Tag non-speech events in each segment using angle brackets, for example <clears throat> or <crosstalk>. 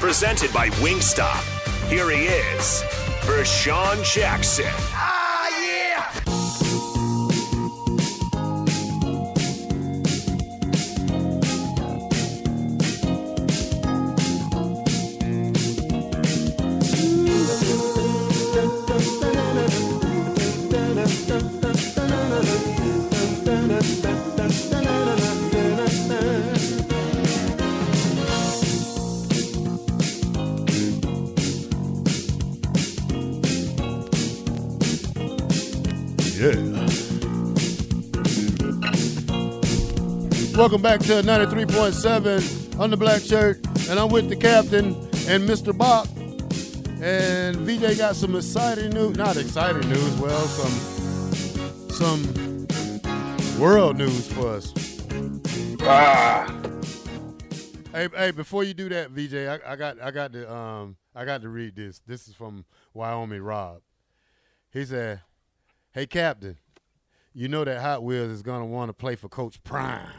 Presented by Wingstop. Here he is, Vershan Jackson. Welcome back to 93.7 on the black shirt, and I'm with the captain and Mr. Bach. And VJ got some exciting news, not exciting news, well, some some world news for us. Ah, Hey, hey, before you do that, VJ, I, I got I got to um I got to read this. This is from Wyoming Rob. He said, Hey Captain, you know that Hot Wheels is gonna want to play for Coach Prime.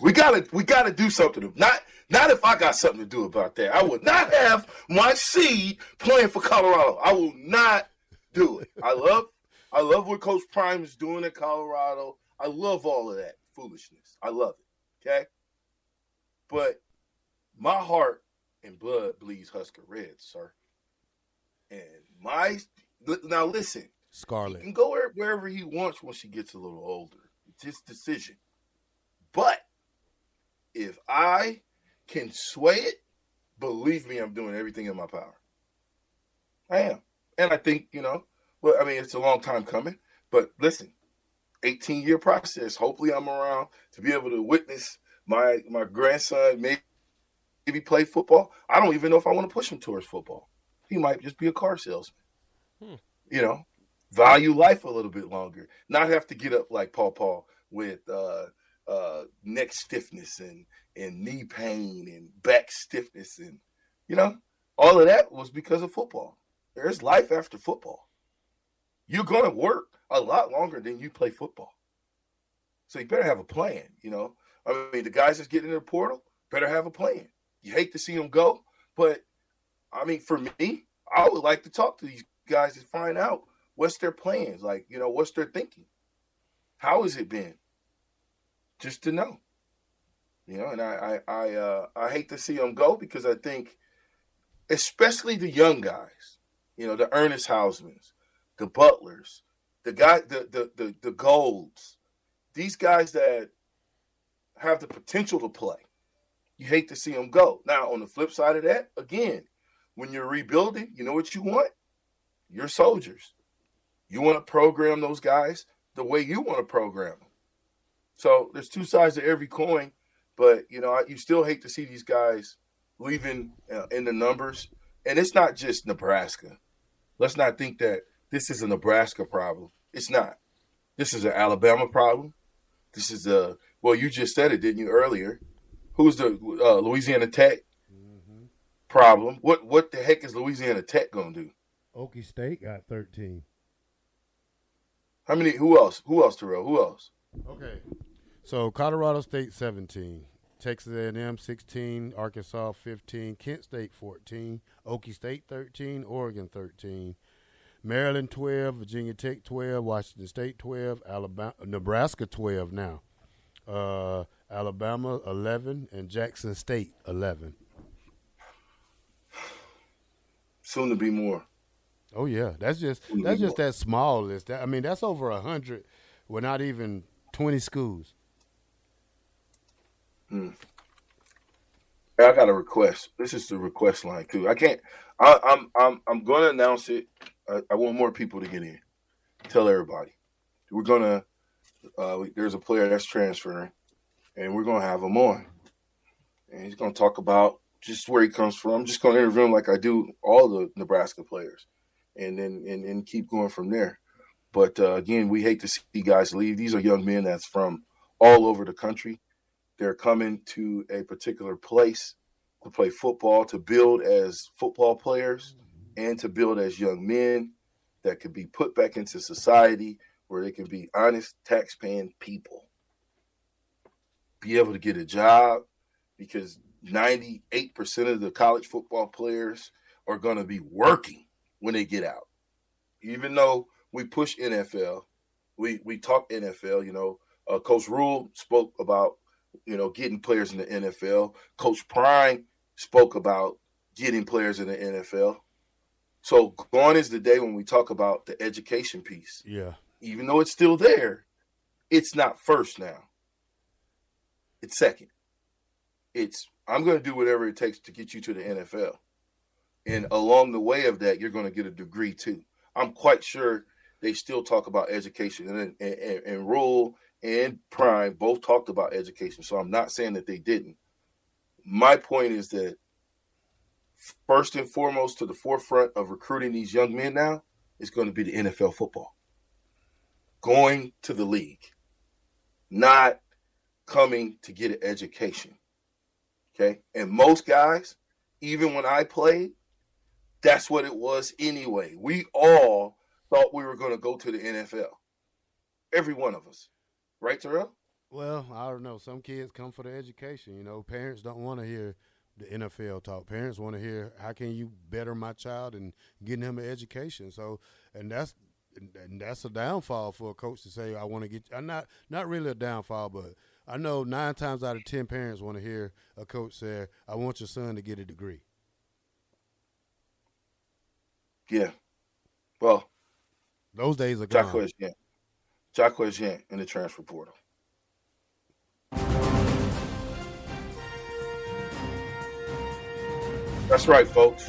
We gotta we gotta do something. Not not if I got something to do about that. I would not have my seed playing for Colorado. I will not do it. I love I love what Coach Prime is doing at Colorado. I love all of that foolishness. I love it. Okay. But my heart and blood bleeds Husker red, sir. And my now listen, he Scarlet. can go wherever he wants once he gets a little older. It's his decision. But if I can sway it, believe me, I'm doing everything in my power. I am. And I think, you know, well, I mean, it's a long time coming, but listen, 18 year process. Hopefully I'm around to be able to witness my my grandson maybe, maybe play football. I don't even know if I want to push him towards football. He might just be a car salesman. Hmm. You know, value life a little bit longer. Not have to get up like Paul Paul with uh uh neck stiffness and and knee pain and back stiffness and you know, all of that was because of football. There's life after football. You're gonna work a lot longer than you play football. So you better have a plan, you know. I mean, the guys that's getting in the portal better have a plan. You hate to see them go, but I mean, for me, I would like to talk to these guys to find out what's their plans, like you know, what's their thinking. How has it been? Just to know, you know. And I, I, I, uh, I hate to see them go because I think, especially the young guys, you know, the Ernest Hausmanns, the Butlers, the guy, the the the, the Golds, these guys that have the potential to play. You hate to see them go. Now, on the flip side of that, again, when you're rebuilding, you know what you want? Your soldiers. You want to program those guys the way you want to program them. So there's two sides to every coin, but you know I- you still hate to see these guys leaving uh, in the numbers, and it's not just Nebraska. Let's not think that this is a Nebraska problem. It's not. This is an Alabama problem. This is a well, you just said it, didn't you earlier? Who's the uh, Louisiana Tech problem? What what the heck is Louisiana Tech gonna do? Okie State got 13. How many? Who else? Who else, Terrell? Who else? Okay. So Colorado State 17, Texas A&M 16, Arkansas 15, Kent State 14, Okie State 13, Oregon 13, Maryland 12, Virginia Tech 12, Washington State 12, Alabama, Nebraska 12 now, uh, Alabama 11, and Jackson State 11. Soon to be more. Oh yeah, that's just that's just that small list. That, I mean, that's over a hundred. We're not even 20 schools. Hey, I got a request. This is the request line too. I can't. I, I'm I'm I'm going to announce it. I, I want more people to get in. Tell everybody. We're gonna. Uh, we- there's a player that's transferring, and we're gonna have him on. and he's going to talk about just where he comes from. I'm just going to interview him like I do all the Nebraska players, and then and, and keep going from there. But uh, again, we hate to see guys leave. These are young men that's from all over the country. They're coming to a particular place to play football, to build as football players, and to build as young men that could be put back into society where they can be honest, tax-paying people. Be able to get a job because 98% of the college football players are going to be working when they get out. Even though we push NFL, we we talk NFL, you know, uh, Coach Rhule spoke about, you know, getting players in the NFL. Coach Prime spoke about getting players in the NFL. So gone is the day when we talk about the education piece. Yeah. Even though it's still there, it's not first now. It's second. It's I'm going to do whatever it takes to get you to the NFL. And along the way of that, you're going to get a degree too. I'm quite sure they still talk about education and, and, and, and Rhule and Prime both talked about education. So I'm not saying that they didn't. My point is that first and foremost to the forefront of recruiting these young men now is going to be the NFL football. Going to the league, not coming to get an education. Okay. And most guys, even when I played, that's what it was anyway. We all thought we were going to go to the NFL. Every one of us. Right, Terrell? Well, I don't know. Some kids come for the education. You know, parents don't want to hear the NFL talk. Parents want to hear how can you better my child and getting him an education. So, and that's and that's a downfall for a coach to say I want to get. I'm not not really a downfall, but I know nine times out of ten parents want to hear a coach say, "I want your son to get a degree." Yeah. Well, those days are gone. Jaquez Yant. Jaquez Yant in the transfer portal. That's right, folks.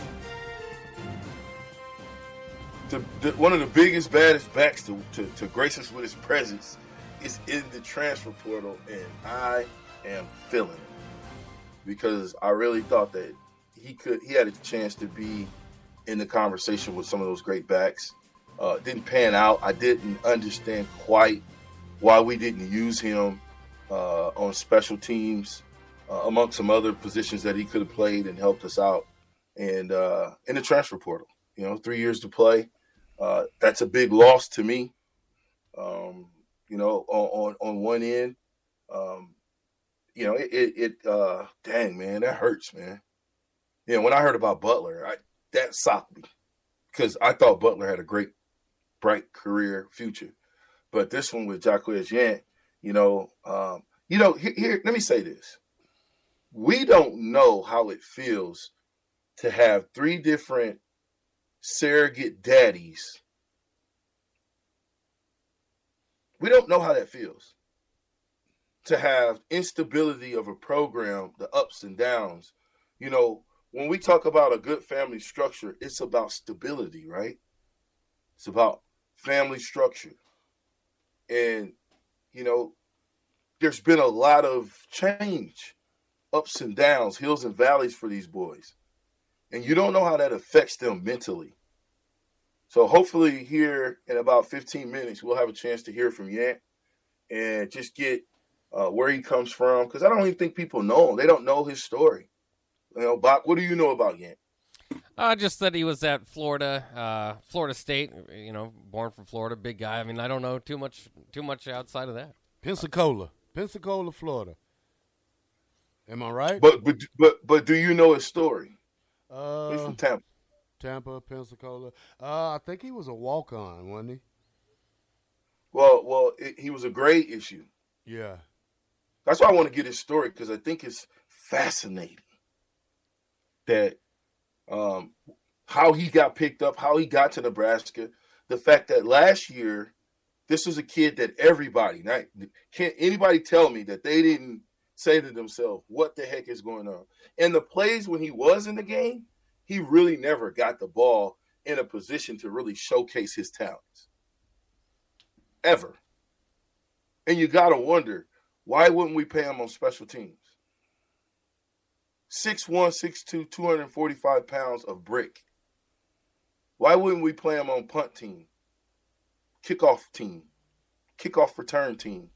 The, the, one of the biggest, baddest backs to, to, to grace us with his presence is in the transfer portal, and I am feeling it because I really thought that he could he had a chance to be in the conversation with some of those great backs. Uh, didn't pan out. I didn't understand quite why we didn't use him uh, on special teams, uh, amongst some other positions that he could have played and helped us out. And uh, in the transfer portal, you know, three years to play. Uh, that's a big loss to me. Um, you know, on, on, on one end, um, you know, it, it, it uh, dang man, that hurts, man. You know, when I heard about Butler, I, that socked me. Because I thought Butler had a great, bright career future, but this one with Jaquez Yant, you know, um, you know, here, here, let me say this: we don't know how it feels to have three different surrogate daddies. We don't know how that feels to have instability of a program, the ups and downs. You know, when we talk about a good family structure, it's about stability, right? It's about family structure. And, you know, there's been a lot of change, ups and downs, hills and valleys for these boys. And you don't know how that affects them mentally. So hopefully here in about 15 minutes, we'll have a chance to hear from Yant and just get uh, where he comes from. Because I don't even think people know him. They don't know his story. You know, Bach, what do you know about Yant? Uh, just that he was at Florida, uh, Florida State. You know, born from Florida, big guy. I mean, I don't know too much, too much outside of that. Pensacola, Pensacola, Florida. Am I right? But but but but do you know his story? Uh, He's from Tampa. Tampa, Pensacola. Uh, I think he was a walk on, wasn't he? Well, well, it, he was a grade issue. Yeah. That's why I want to get his story because I think it's fascinating that um, how he got picked up, how he got to Nebraska, the fact that last year this was a kid that everybody, not can't anybody tell me that they didn't say to themselves, "What the heck is going on?" And the plays when he was in the game, he really never got the ball in a position to really showcase his talents ever. And you got to wonder why wouldn't we pay him on special teams? 6'1", 6'2", 245 pounds of brick. Why wouldn't we play him on punt team, kickoff team, kickoff return team?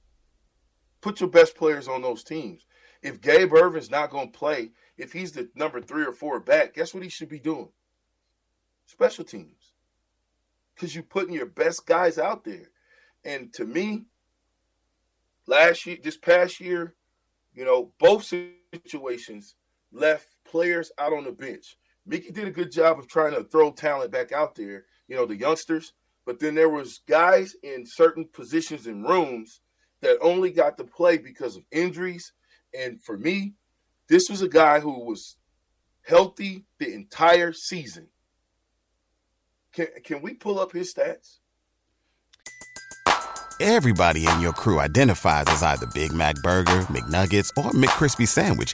Put your best players on those teams. If Gabe Ervin's not going to play, if he's the number three or four back, guess what he should be doing? Special teams. Because you're putting your best guys out there. And to me, last year, this past year, you know, both situations left players out on the bench. Mickey did a good job of trying to throw talent back out there, you know, the youngsters. But then there was guys in certain positions and rooms that only got to play because of injuries. And for me, this was a guy who was healthy the entire season. Can can we pull up his stats? Everybody in your crew identifies as either Big Mac Burger, McNuggets, or McCrispy Sandwich.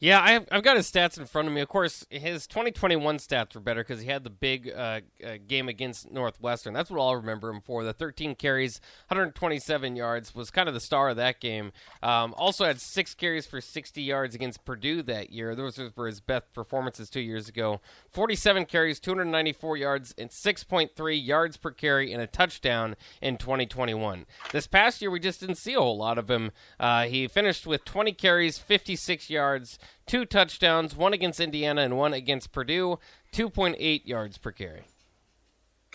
Yeah, I've, I've got his stats in front of me. Of course, his 2021 stats were better because he had the big uh, uh, game against Northwestern. That's what I'll remember him for. The 13 carries, 127 yards was kind of the star of that game. Um, also had six carries for 60 yards against Purdue that year. Those were his best performances two years ago. 47 carries, 294 yards, and 6.3 yards per carry and a touchdown in 2021. This past year, we just didn't see a whole lot of him. Uh, he finished with 20 carries, 56 yards two touchdowns, one against Indiana and one against Purdue, 2.8 yards per carry.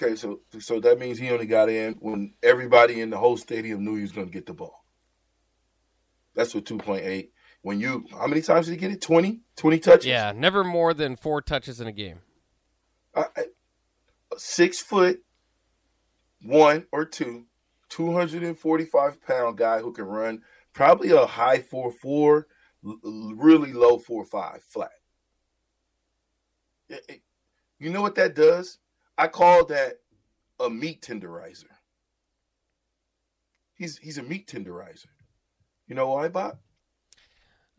Okay, so so that means he only got in when everybody in the whole stadium knew he was going to get the ball. That's what 2.8. When you, how many times did he get it? 20? 20 touches? Yeah, never more than four touches in a game. Uh, six foot one or two, 245 pound guy who can run probably a high 4 4, really low 4 5 flat. It, it, you know what that does? I call that a meat tenderizer. He's he's a meat tenderizer. You know why, Bob?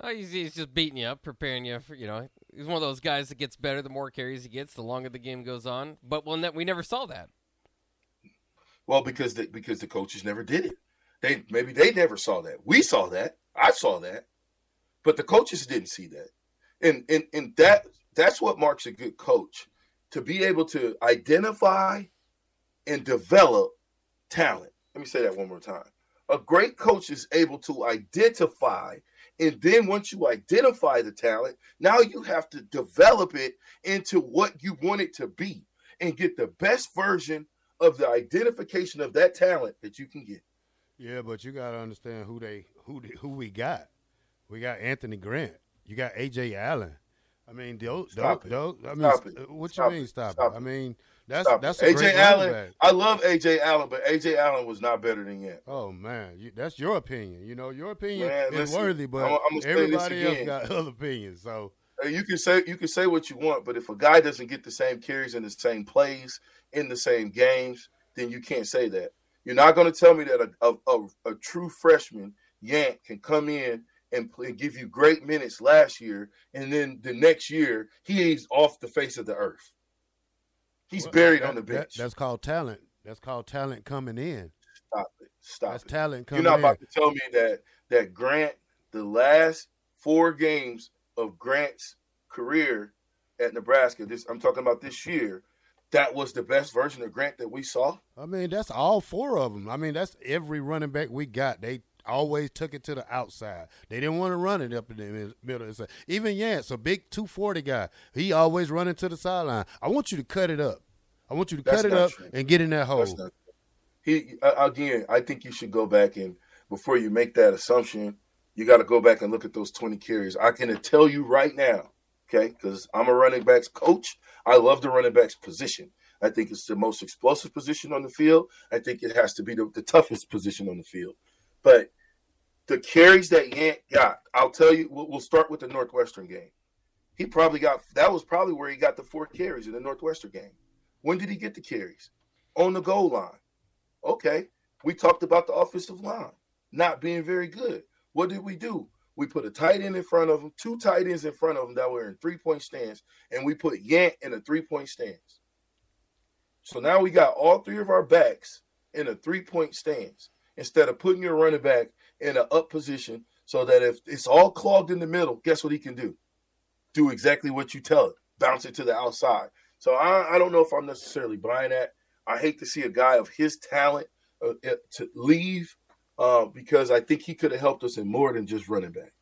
Oh, he's, he's just beating you up, preparing you for you know. He's one of those guys that gets better the more carries he gets, the longer the game goes on. But well, we never saw that. Well, because the, because the coaches never did it. They maybe they never saw that. We saw that. I saw that, but the coaches didn't see that. And and and that that's what marks a good coach to be able to identify and develop talent. Let me say that one more time. A great coach is able to identify, and then once you identify the talent, now you have to develop it into what you want it to be and get the best version of the identification of that talent that you can get. Yeah, but you got to understand who they who they, who we got. We got Anthony Grant. You got Ajay Allen. I mean, those, Stop those, it. those I mean, Stop it. what Stop you mean stop, Stop it? it. I mean, that's Stop that's it. a great Ajay Allen. I love Ajay Allen, but Ajay Allen was not better than Yant. Oh man, you, that's your opinion. You know, your opinion Man, is listen, worthy, but say this everybody else got <laughs> other opinions. So Uh, You can say you can say what you want, but if a guy doesn't get the same carries and the same plays in the same games, then you can't say that. You're not going to tell me that a, a, a, a true freshman Yant can come in and play, give you great minutes last year, and then the next year he's off the face of the earth. He's Well, buried that- on the that- bench. that's called talent. That's called talent coming in. Stop it. Stop That's it. talent You're coming not in. about to tell me that that Grant, the last four games of Grant's career at Nebraska, this I'm talking about this year, that was the best version of Grant that we saw. I mean, that's all four of them. I mean, that's every running back we got. They always took it to the outside. They didn't want to run it up in the mid- middle. Even Yance, a big 240 guy, he always running to the sideline. I want you to cut it up. I want you to That's cut it up true. and get in that hole. He again. I think you should go back and before you make that assumption, you got to go back and look at those 20 carries. I can tell you right now, okay, because I'm a running backs coach. I love the running backs position. I think it's the most explosive position on the field. I think it has to be the, the toughest position on the field. But the carries that Yant got, I'll tell you. We'll, we'll start with the Northwestern game. He probably got that was probably where he got the four carries in the Northwestern game. When did he get the carries? on the goal line. Okay, we talked about the offensive line not being very good. What did we do? We put a tight end in front of them, two tight ends in front of them that were in three point stance, and we put Yant in a three point stance. So now we got all three of our backs in a three point stance instead of putting your running back in an up position so that if it's all clogged in the middle, guess what he can do? Do exactly what you tell it, bounce it to the outside. So I, I don't know if I'm necessarily buying that. I hate to see a guy of his talent uh, uh to leave uh, because I think he could have helped us in more than just running back.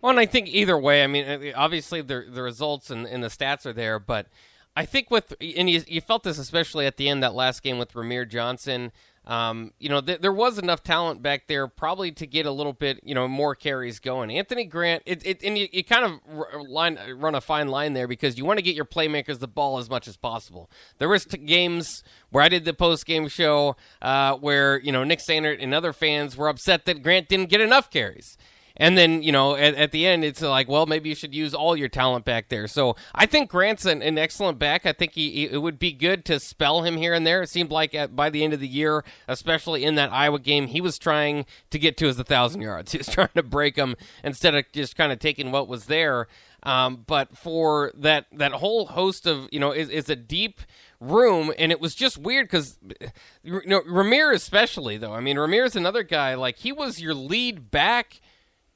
Well, and I think either way, I mean, uh, obviously the the results and, and the stats are there, but I think with and you, you felt this especially at the end that last game with Rahmir Johnson. Um, you know, th- there was enough talent back there probably to get a little bit, you know, more carries going. Anthony Grant, it, it and you, you kind of line, run a fine line there because you want to get your playmakers the ball as much as possible. There was t- games where I did the post game show uh, where you know Nick Sanders and other fans were upset that Grant didn't get enough carries. And then, you know, at, at, the end, it's like, well, maybe you should use all your talent back there. So I think Grant's an, an excellent back. I think he, he, it would be good to spell him here and there. It seemed like at, by the end of the year, especially in that Iowa game, he was trying to get to his 1,000 yards. <laughs> He was trying to break them instead of just kind of taking what was there. Um, but for that that whole host of you know is, is a deep room, and it was just weird because you know Ramirez especially though. I mean Ramirez another guy like he was your lead back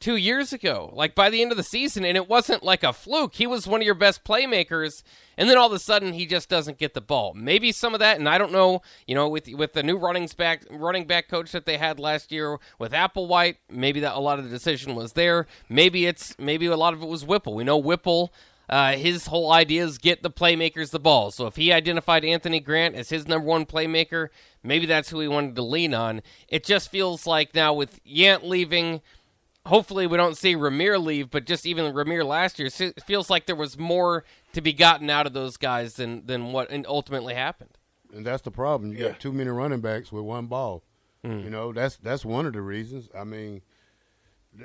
two years ago, like by the end of the season, and it wasn't like a fluke. He was one of your best playmakers, and then all of a sudden he just doesn't get the ball. Maybe some of that, and I don't know, you know, with with the new running back running back coach that they had last year with Applewhite, maybe that a lot of the decision was there. Maybe it's maybe a lot of it was Whipple. We know Whipple. Uh, his whole idea is get the playmakers the ball. So if he identified Anthony Grant as his number one playmaker, maybe that's who he wanted to lean on. It just feels like now with Yant leaving, hopefully we don't see Rahmir leave, but just even Rahmir last year, it feels like there was more to be gotten out of those guys than than what ultimately happened. And that's the problem. You yeah. got too many running backs with one ball. Mm. You know, that's that's one of the reasons. I mean,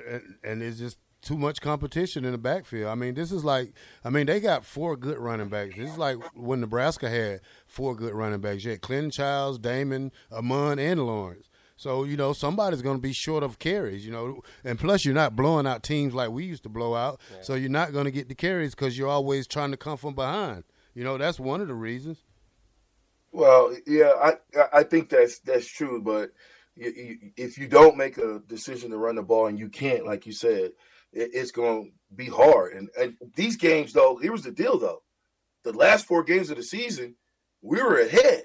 and, and it's just too much competition in the backfield. I mean, this is like, I mean, they got four good running backs. This is like when Nebraska had four good running backs. You had Clinton Childs, Damon, Ahman, and Lawrence. So you know somebody's going to be short of carries. You know, and plus you're not blowing out teams like we used to blow out. Yeah. So you're not going to get the carries because you're always trying to come from behind. You know, that's one of the reasons. Well, yeah, I I think that's that's true, but if you don't make a decision to run the ball and you can't, like you said, it's going to be hard. And, and these games, though, here was the deal, though. The last four games of the season, we were ahead.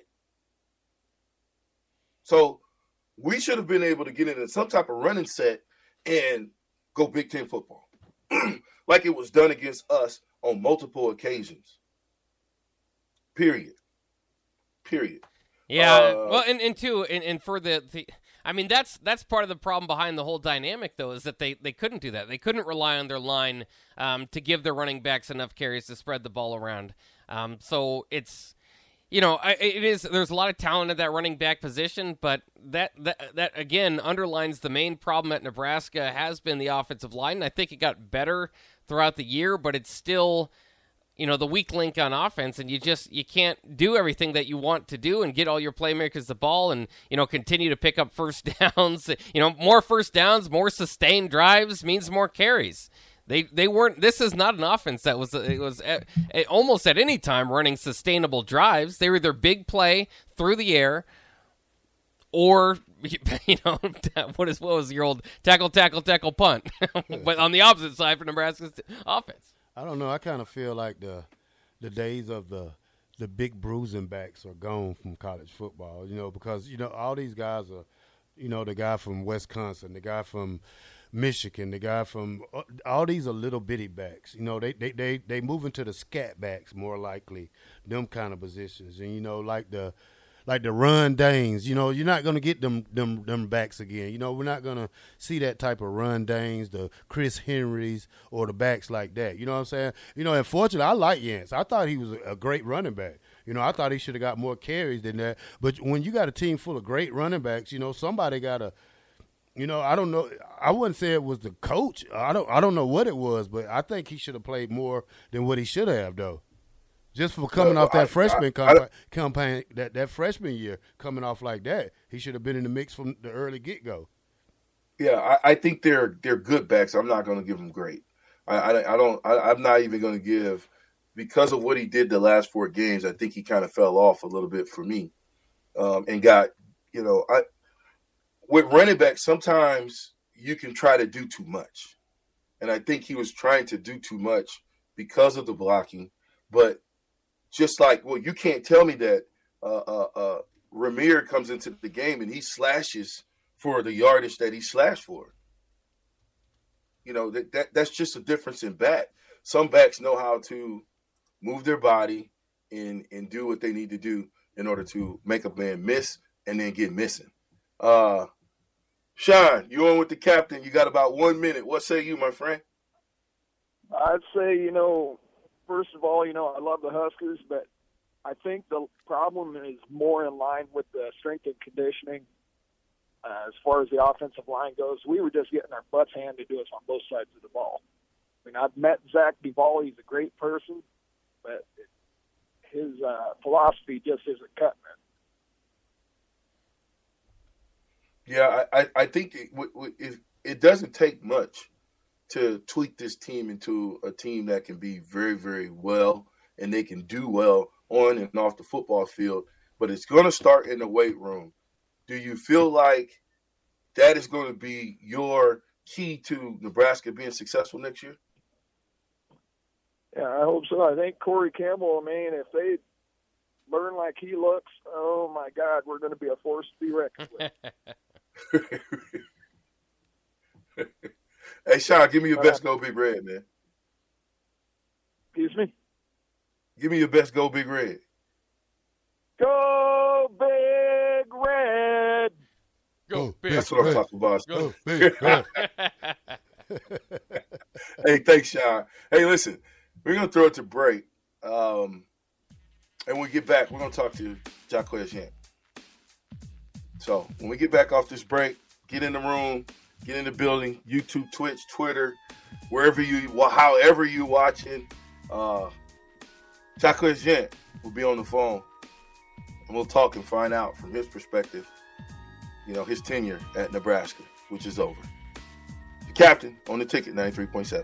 So we should have been able to get into some type of running set and go Big Ten football, <clears throat> like it was done against us on multiple occasions. Period. Period. Yeah. Uh, well, and, and two, and, and for the, the I mean, that's that's part of the problem behind the whole dynamic, though, is that they, they couldn't do that. They couldn't rely on their line um, to give their running backs enough carries to spread the ball around. Um, so it's you know, I, it is. There's a lot of talent at that running back position, but that that that again underlines the main problem at Nebraska has been the offensive line. I think it got better throughout the year, but it's still, you know, the weak link on offense, and you just you can't do everything that you want to do and get all your playmakers the ball, and you know continue to pick up <laughs> first downs. You know, more first downs, more sustained drives means more carries. They they weren't. This is not an offense that was it was at, at, almost at any time running sustainable drives. They were either big play through the air, or <laughs> you know <laughs> what is what was your old tackle tackle tackle punt, <laughs> but on the opposite side for Nebraska's offense. I don't know. I kind of feel like the the days of the the big bruising backs are gone from college football. You know because you know all these guys are, you know the guy from Wisconsin, the guy from Michigan, the guy from uh, all these are little bitty backs. You know, they they they they move into the scat backs more likely, them kind of positions, and you know, like the like the Ron Daynes. You know, you're not gonna get them them them backs again. You know, we're not gonna see that type of Ron Daynes, the Chris Henrys or the backs like that. You know what I'm saying? You know, unfortunately, I like Yance. I thought he was a, great running back. You know, I thought he should have got more carries than that. But when you got a team full of great running backs, you know, somebody got to you know, I don't know. I wouldn't say it was the coach. I don't. I don't know what it was, but I think he should have played more than what he should have, though. Just for coming off that I- freshman I- I compa- campaign, that, that freshman year, coming off like that, he should have been in the mix from the early get go. Yeah, I, I think they're they're good backs. I'm not going to give them great. I I, I don't. I, I'm not even going to give because of what he did the last four games. I think he kind of fell off a little bit for me, um, and got you know I with running back sometimes you can try to do too much, and I think he was trying to do too much because of the blocking. But just like well, you can't tell me that uh, uh, uh, Rahmir comes into the game and he slashes for the yardage that he slashed for. You know that, that that's just a difference in back. Some backs know how to move their body and and do what they need to do in order to make a man miss and then get missing. Uh Sean, you're on with the captain. You got about one minute. What say you, my friend? I'd say, you know, first of all, you know, I love the Huskers, but I think the problem is more in line with the strength and conditioning uh, as far as the offensive line goes. We were just getting our butts handed to us on both sides of the ball. I mean, I've met Zach Duval. He's a great person, but his uh, philosophy just isn't cutting it. Yeah, I, I, I think it, w- w- it, it doesn't take much to tweak this team into a team that can be very, very well and they can do well on and off the football field. But it's going to start in the weight room. Do you feel like that is going to be your key to Nebraska being successful next year? Yeah, I hope so. I think Corey Campbell, man, if they learn like he looks, oh my God, we're going to be a force to be reckoned with. <laughs> <laughs> hey, Sean, give me your best go big red, man. Excuse me? Give me your best go big red. Go Big Red! Go big. That's what I'm talking about. Go big <laughs> red. <laughs> hey, thanks, Sean. Hey, listen, we're gonna throw it to break, um, and when we get back, we're gonna talk to Jaquez Yant. So when we get back off this break, get in the room, get in the building, YouTube, Twitch, Twitter, wherever you, however you watching. Uh, Chocolate Gent will be on the phone, and we'll talk and find out from his perspective, you know, his tenure at Nebraska, which is over. The captain on the ticket, 93.7.